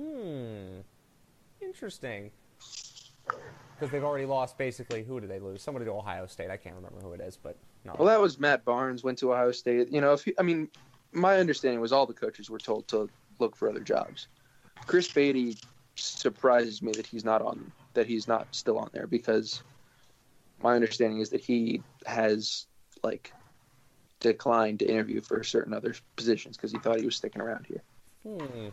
Hmm. Interesting. Because they've already lost basically. Who did they lose? Somebody to Ohio State. I can't remember who it is, but no. Well, that was Matt Barnes went to Ohio State. You know, if you, I mean, my understanding was all the coaches were told to look for other jobs. Chris Beatty surprises me that he's not on that he's not still on there because my understanding is that he has like declined to interview for certain other positions because he thought he was sticking around here. Hmm.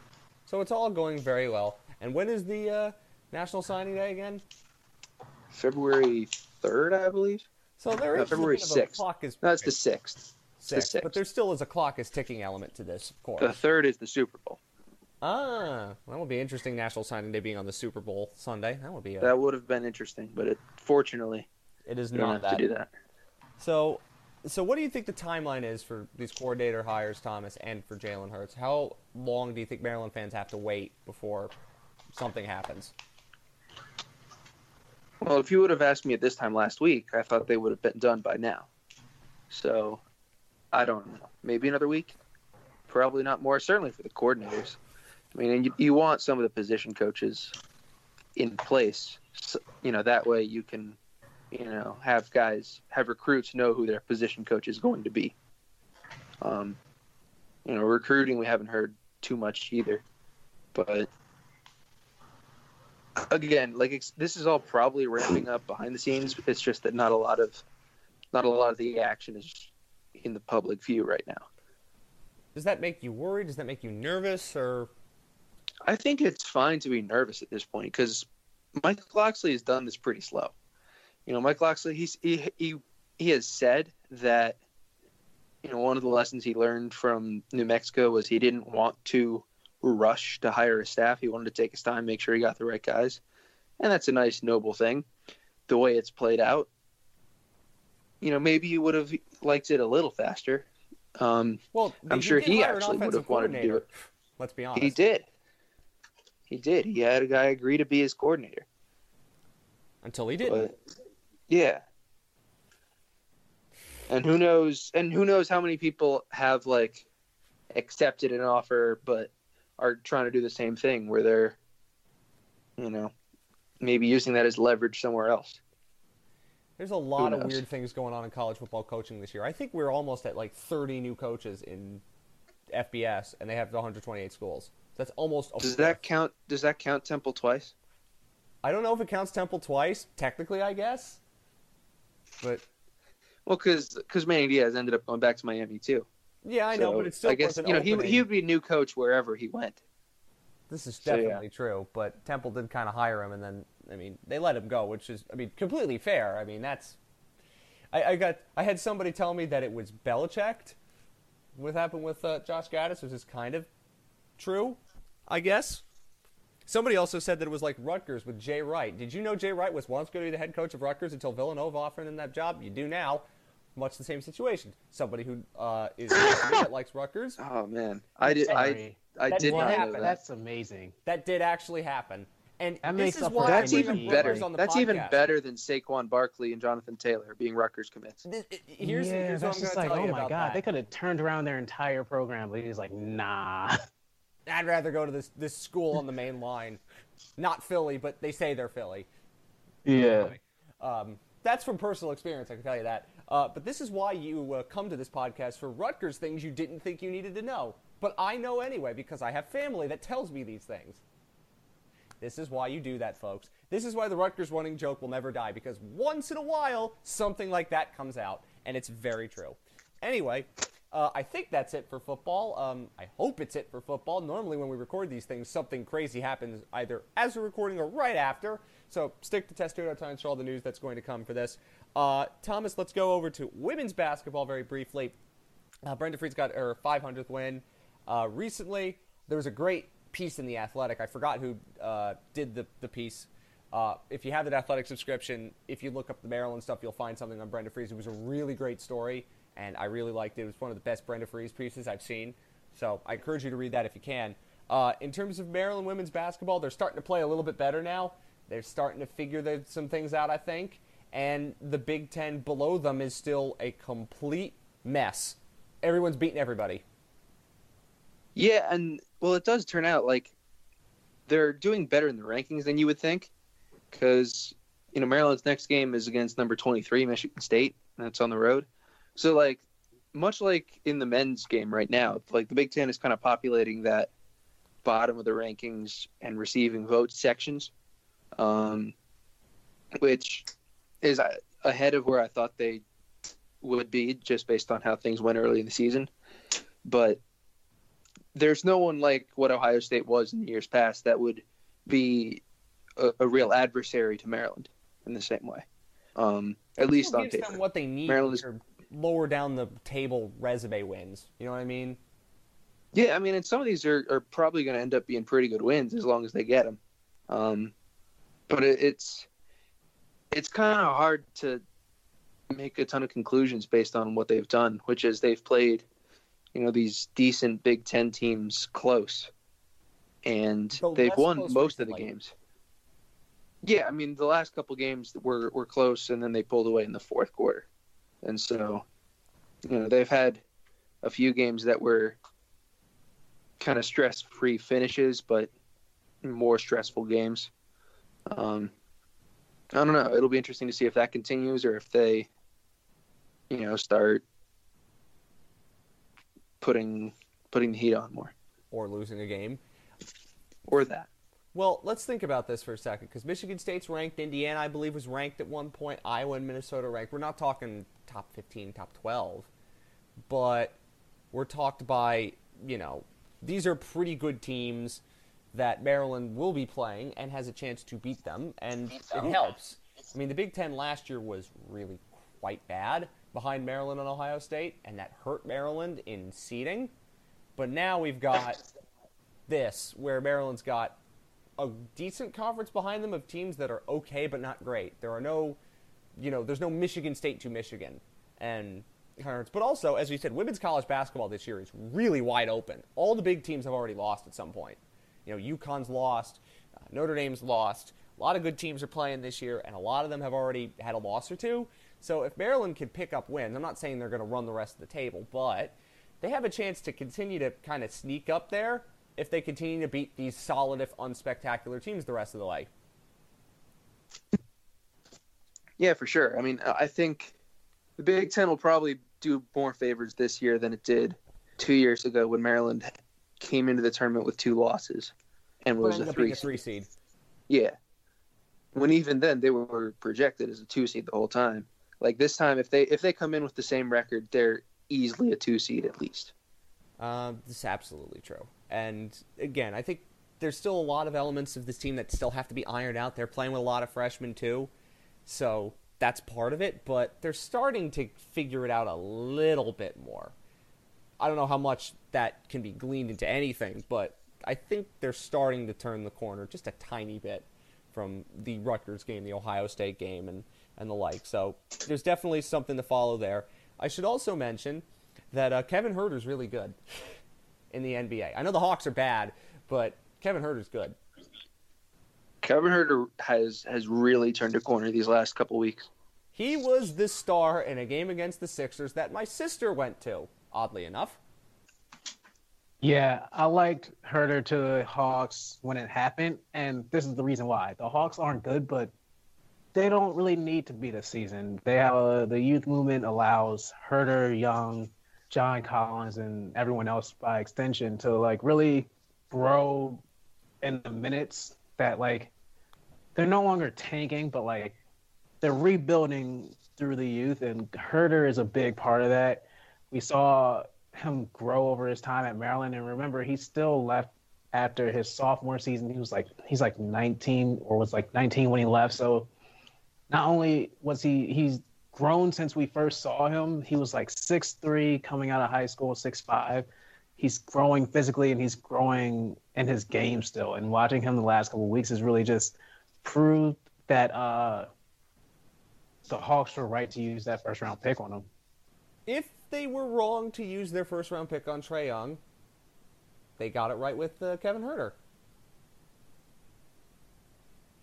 So it's all going very well. And when is the uh, National Signing Day again? February third, I believe. So there No, is February a bit of a 6th. clock is No, that's the sixth. the six, but there still is a clock is ticking element to this, of course. The third is the Super Bowl. Ah, that will be interesting. National Signing Day being on the Super Bowl Sunday. That would be. A, That would have been interesting, but it, fortunately, it is don't that. to do that. So, so what do you think the timeline is for these coordinator hires, Thomas, and for Jalen Hurts? How long do you think Maryland fans have to wait before something happens? Well, if you would have asked me at this time last week, I thought they would have been done by now. So, I don't know. Maybe another week. Probably not more. Certainly for the coordinators. I mean, and you, you want some of the position coaches in place. So, you know, that way you can, you know, have guys, have recruits know who their position coach is going to be. Um, you know, recruiting we haven't heard too much either, but again, like it's, this is all probably ramping up behind the scenes. It's just that not a lot of, not a lot of the action is in the public view right now. Does that make you worried? Does that make you nervous? Or I think it's fine to be nervous at this point because Michael Locksley has done this pretty slow. You know, Mike Locksley, he's he he he has said that you know one of the lessons he learned from New Mexico was he didn't want to rush to hire a staff. He wanted to take his time, make sure he got the right guys, and that's a nice, noble thing. The way it's played out, you know, maybe you would have liked it a little faster. Um, well, I'm sure he actually would have wanted to do it. Let's be honest. He did. He did. He had a guy agree to be his coordinator. until he didn't. But yeah. And who knows and who knows how many people have like accepted an offer but are trying to do the same thing where they're you know maybe using that as leverage somewhere else. There's a lot of weird things going on in college football coaching this year. I think we're almost at like 30 new coaches in FBS, and they have 128 schools. That's almost. A Does fourth. that count does that count Temple twice? I don't know if it counts Temple twice. Technically, I guess. But Well, cuz cuz Manny Diaz ended up going back to Miami too. yeah, I know. So, but it's still I guess was an you know he opening. he would be a new coach wherever he went. This is So, yeah. definitely true, but Temple did kind of hire him, and then I mean they let him go, which is I mean completely fair. I mean that's I, I got I had somebody tell me that it was Belichicked. What happened with uh, Josh Gattis was just kind of true, I guess. Somebody also said that it was like Rutgers with Jay Wright. Did you know Jay Wright was once going to be the head coach of Rutgers until Villanova offered him that job? You do now. Much the same situation. Somebody who uh, is that likes Rutgers. Oh man. I did I Sorry. I That did did not know happen. that. That's amazing. That did actually happen. And That this makes is up why for I That's even better. Rutgers on the That's even better than Saquon Barkley and Jonathan Taylor being Rutgers commits. Th- it- Here's, yeah, here's what that's I'm just going to like, tell oh you my about god, that. they could have turned around their entire program, but he's like, nah. I'd rather go to this this school on the main line, not Philly, but they say they're Philly. Yeah. Um, that's from personal experience, I can tell you that. Uh, but this is why you uh, come to this podcast for Rutgers things you didn't think you needed to know. But I know anyway because I have family that tells me these things. This is why you do that, folks. This is why the Rutgers running joke will never die because once in a while something like that comes out, and it's very true. Anyway, uh, I think that's it for football. Um, I hope it's it for football. Normally, when we record these things, something crazy happens either as we're recording or right after. So stick to Testudo Times for all the news that's going to come for this. Uh, Thomas, let's go over to women's basketball very briefly. Uh, Brenda Frese's got her 500th win uh, recently. There was a great piece in the Athletic. I forgot who uh, did the, the piece. Uh, if you have that Athletic subscription, if you look up the Maryland stuff, you'll find something on Brenda Frese. It was a really great story, and I really liked it. It was one of the best Brenda Frese pieces I've seen. So I encourage you to read that if you can. Uh, in terms of Maryland women's basketball, they're starting to play a little bit better now. They're starting to figure the, some things out, I think. And the Big Ten below them is still a complete mess. Everyone's beating everybody. Yeah, and well, it does turn out like they're doing better in the rankings than you would think, because you know Maryland's next game is against number twenty three Michigan State. That's on the road, so like much like in the men's game right now, like the Big Ten is kind of populating that bottom of the rankings and receiving vote sections, um, which is ahead of where I thought they would be just based on how things went early in the season. But there's no one like what Ohio State was in years past that would be a, a real adversary to Maryland in the same way. Um, at least on paper. What they need Maryland is lower down the table resume wins. You know what I mean? Yeah, I mean, and some of these are, are probably going to end up being pretty good wins as long as they get them. Um, but it, it's it's kind of hard to make a ton of conclusions based on what they've done, which is they've played, you know, these decent Big Ten teams close, and they've won most of the games. Yeah, I mean, the last couple games were were close, and then they pulled away in the fourth quarter, and so, you know, they've had a few games that were kind of stress free finishes, but more stressful games. Um, I don't know. It'll be interesting to see if that continues or if they, you know, start putting putting the heat on more, or losing a game, or that. Well, let's think about this for a second because Michigan State's ranked. Indiana, I believe, was ranked at one point. Iowa and Minnesota ranked. We're not talking top 15, top 12, but we're talked by, you know, these are pretty good teams that Maryland will be playing and has a chance to beat them, and it helps. I mean, the Big Ten last year was really quite bad behind Maryland and Ohio State, and that hurt Maryland in seeding. But now we've got this, where Maryland's got a decent conference behind them of teams that are okay but not great. There are no, you know, there's no Michigan State to Michigan, and but also, as we said, women's college basketball this year is really wide open. All the big teams have already lost at some point. You know, UConn's lost, uh, Notre Dame's lost. A lot of good teams are playing this year, and a lot of them have already had a loss or two. So if Maryland can pick up wins, I'm not saying they're going to run the rest of the table, but they have a chance to continue to kind of sneak up there if they continue to beat these solid, if unspectacular teams the rest of the way. Yeah, for sure. I mean, I think the Big Ten will probably do more favors this year than it did two years ago when Maryland came into the tournament with two losses and was a three, a three seed. Yeah. When even then they were projected as a two seed the whole time. Like this time, if they if they come in with the same record, they're easily a two seed at least. Um, this is absolutely true. And again, I think there's still a lot of elements of this team that still have to be ironed out. They're playing with a lot of freshmen too, so that's part of it, but they're starting to figure it out a little bit more. I don't know how much that can be gleaned into anything, but I think they're starting to turn the corner just a tiny bit from the Rutgers game, the Ohio State game, and, and the like. So there's definitely something to follow there. I should also mention that uh, Kevin Huerter's really good in the NBA. I know the Hawks are bad, but Kevin Huerter's good. Kevin Huerter has has really turned a corner these last couple weeks. He was the star in a game against the Sixers that my sister went to. Oddly enough. Yeah, I liked Huerter to the Hawks when it happened, and this is the reason why. The Hawks aren't good, but they don't really need to be this season. They have a, the youth movement allows Huerter, Young, John Collins, and everyone else by extension to like really grow in the minutes that like they're no longer tanking, but like they're rebuilding through the youth, and Huerter is a big part of that. We saw him grow over his time at Maryland, and remember, he still left after his sophomore season. He was like he's like 19 or was like 19 when he left. So not only was he he's grown since we first saw him, he was like six three coming out of high school, six five he's growing physically and he's growing in his game still. And watching him the last couple weeks has really just proved that uh, the Hawks were right to use that first round pick on him. If they were wrong to use their first round pick on Trae Young, they got it right with uh, Kevin Huerter.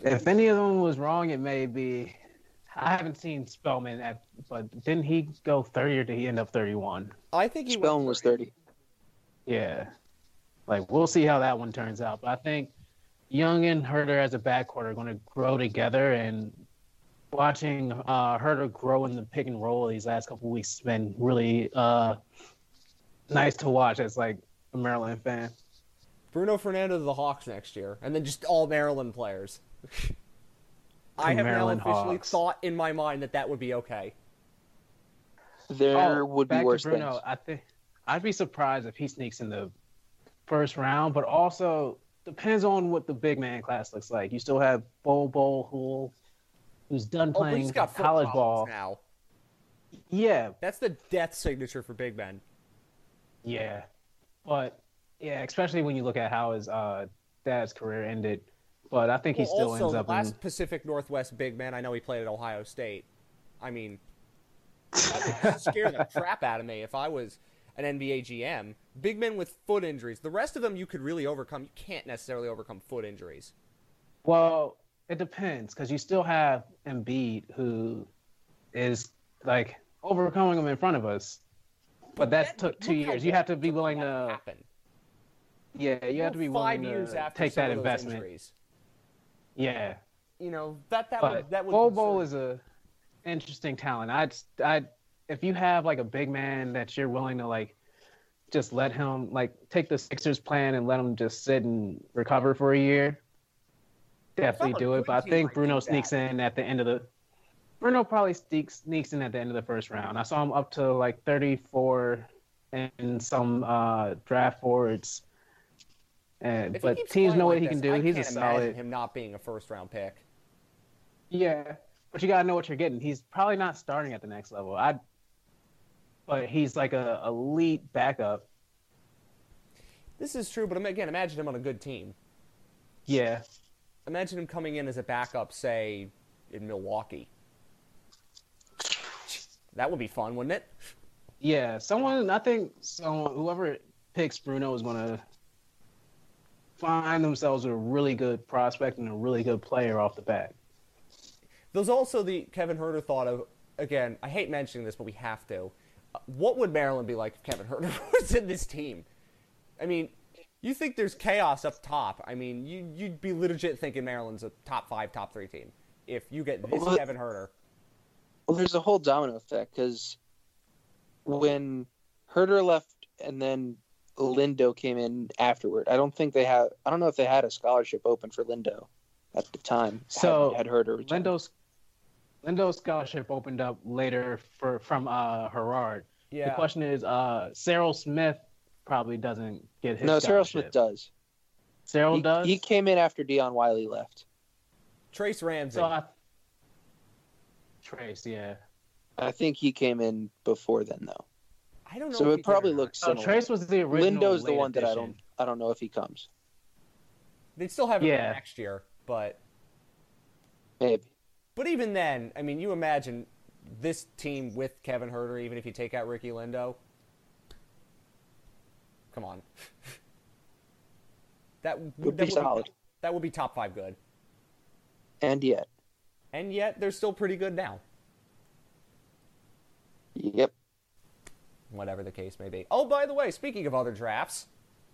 If any of them was wrong, it may be. I haven't seen Spellman, at, but didn't he go 30 or did he end up 31? I think he Spellman was 30. Yeah. Like, we'll see how that one turns out. But I think Young and Huerter as a backcourt are going to grow together. And watching uh, Huerter grow in the pick and roll these last couple weeks has been really uh, nice to watch as, like, a Maryland fan. Bruno Fernando to the Hawks next year, and then just all Maryland players. I have Maryland now officially Hawks. thought in my mind that that would be okay. There Oh, would be back to worse Bruno, things. I think I'd be surprised if he sneaks in the first round, but also depends on what the big man class looks like. You still have Bol Bol who who's done Oh, playing he's got college problems ball. now. Yeah, That's the death signature for big men. yeah. But yeah, especially when you look at how his uh, dad's career ended. But I think he Well, still also, ends the up last in Pacific Northwest big man, I know he played at Ohio State. I mean, that would scare the crap out of me if I was an NBA GM. Big men with foot injuries. The rest of them you could really overcome. You can't necessarily overcome foot injuries. Well, it depends because you still have Embiid who is like overcoming them in front of us. But that That- took two years. You have to be willing to, happen. yeah, you have to be willing to take that investment. Injuries. Yeah, You know that that but would that would concern is a interesting talent. I'd, I, if you have like a big man that you're willing to like, just let him like take the Sixers plan and let him just sit and recover for a year. Definitely do it, but I think Bruno sneaks in at the end of the. Bruno probably sneaks sneaks in at the end of the first round. I saw him up to like 34 in some uh, draft boards. And but teams know what like he can do. I He's a can't imagine solid. him not being a first round pick. Yeah, but you gotta know what you're getting. He's probably not starting at the next level. I, but he's like a elite backup. This is true, but again, imagine him on a good team. Yeah, Imagine him coming in as a backup, say, in Milwaukee. That would be fun, wouldn't it? yeah. Someone, I think, someone, whoever picks Bruno is gonna find themselves a really good prospect and a really good player off the bat. There's also the Kevin Huerter thought of, again, I hate mentioning this, but we have to. Uh, What would Maryland be like if Kevin Huerter was in this team? I mean, you think there's chaos up top. I mean, you, you'd be legit thinking Maryland's a top five, top three team if you get this Well, Kevin Huerter. Well, there's a whole domino effect because when Huerter left and then Lindo came in afterward, I don't think they have. I don't know if they had a scholarship open for Lindo at the time. So, had, had Huerter returned. Lindo's Lindo's scholarship opened up later for from uh Herard. Yeah. The question is, uh, Serrel Smith probably doesn't get his. no, Serrel. Smith does. Serrel He, does. he came in after Dion Wiley left. Trace Ramsey. So I, Trace, yeah. I think he came in before then, though. I don't know. So if it probably did or not. looks Oh, similar. Trace was the original. Lindo's the late one that I don't. I don't know if he comes. They'd still have him Yeah. next year, but Maybe. But even then, I mean, you imagine this team with Kevin Huerter, even if you take out Ricky Lindo. Come on. that would, Would that be solid. that would be top five good. And yet, And yet, they're still pretty good now. yep. Whatever the case may be. Oh, by the way, speaking of other drafts,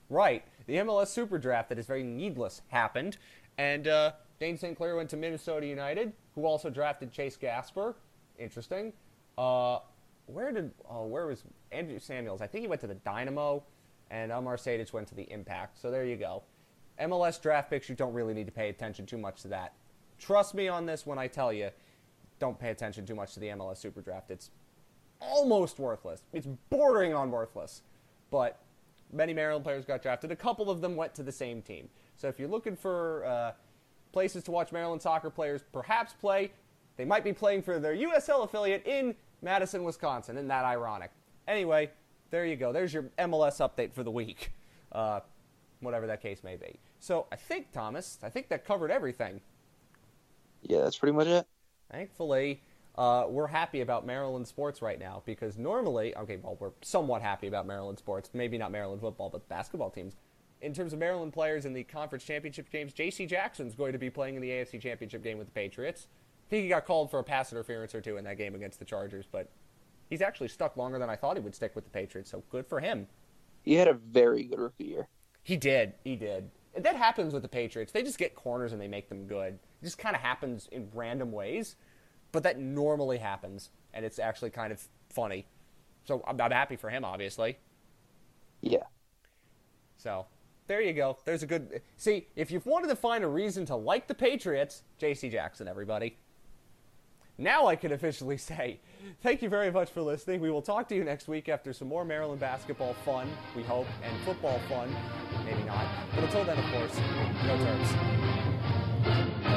right, the MLS Super Draft that is very needless happened, and uh, Dayne St. Clair went to Minnesota United, who also drafted Chase Gasper. Interesting. Uh, where did oh where was Andrew Samuels? I think he went to the Dynamo, and Amar Sejdić went to the Impact. So there you go. MLS draft picks, you don't really need to pay attention too much to that. Trust me on this when I tell you, don't pay attention too much to the MLS Super Draft. It's almost worthless. It's bordering on worthless. But many Maryland players got drafted. A couple of them went to the same team. So if you're looking for uh, places to watch Maryland soccer players perhaps play, they might be playing for their USL affiliate in Madison, Wisconsin. Isn't that ironic? Anyway, there you go. There's your MLS update for the week. Uh, whatever that case may be. So I think, Thomas, I think that covered everything. Yeah, that's pretty much it. Thankfully, uh, we're happy about Maryland sports right now because normally, okay, well, we're somewhat happy about Maryland sports. Maybe not Maryland football, but basketball teams. in terms of Maryland players in the conference championship games, J.C. Jackson's going to be playing in the AFC championship game with the Patriots. I think he got called for a pass interference or two in that game against the Chargers, but he's actually stuck longer than I thought he would stick with the Patriots, so good for him. He had a very good rookie year. He did. He did. And that happens with the Patriots. They just get corners and they make them good. It just kind of happens in random ways, but that normally happens, and it's actually kind of funny. So I'm, I'm happy for him, obviously. Yeah. So there you go. There's a good. See, if you've wanted to find a reason to like the Patriots, J.C. Jackson, everybody. Now I can officially say thank you very much for listening. We will talk to you next week after some more Maryland basketball fun, we hope, and football fun. Maybe not. But until then, of course, no terms.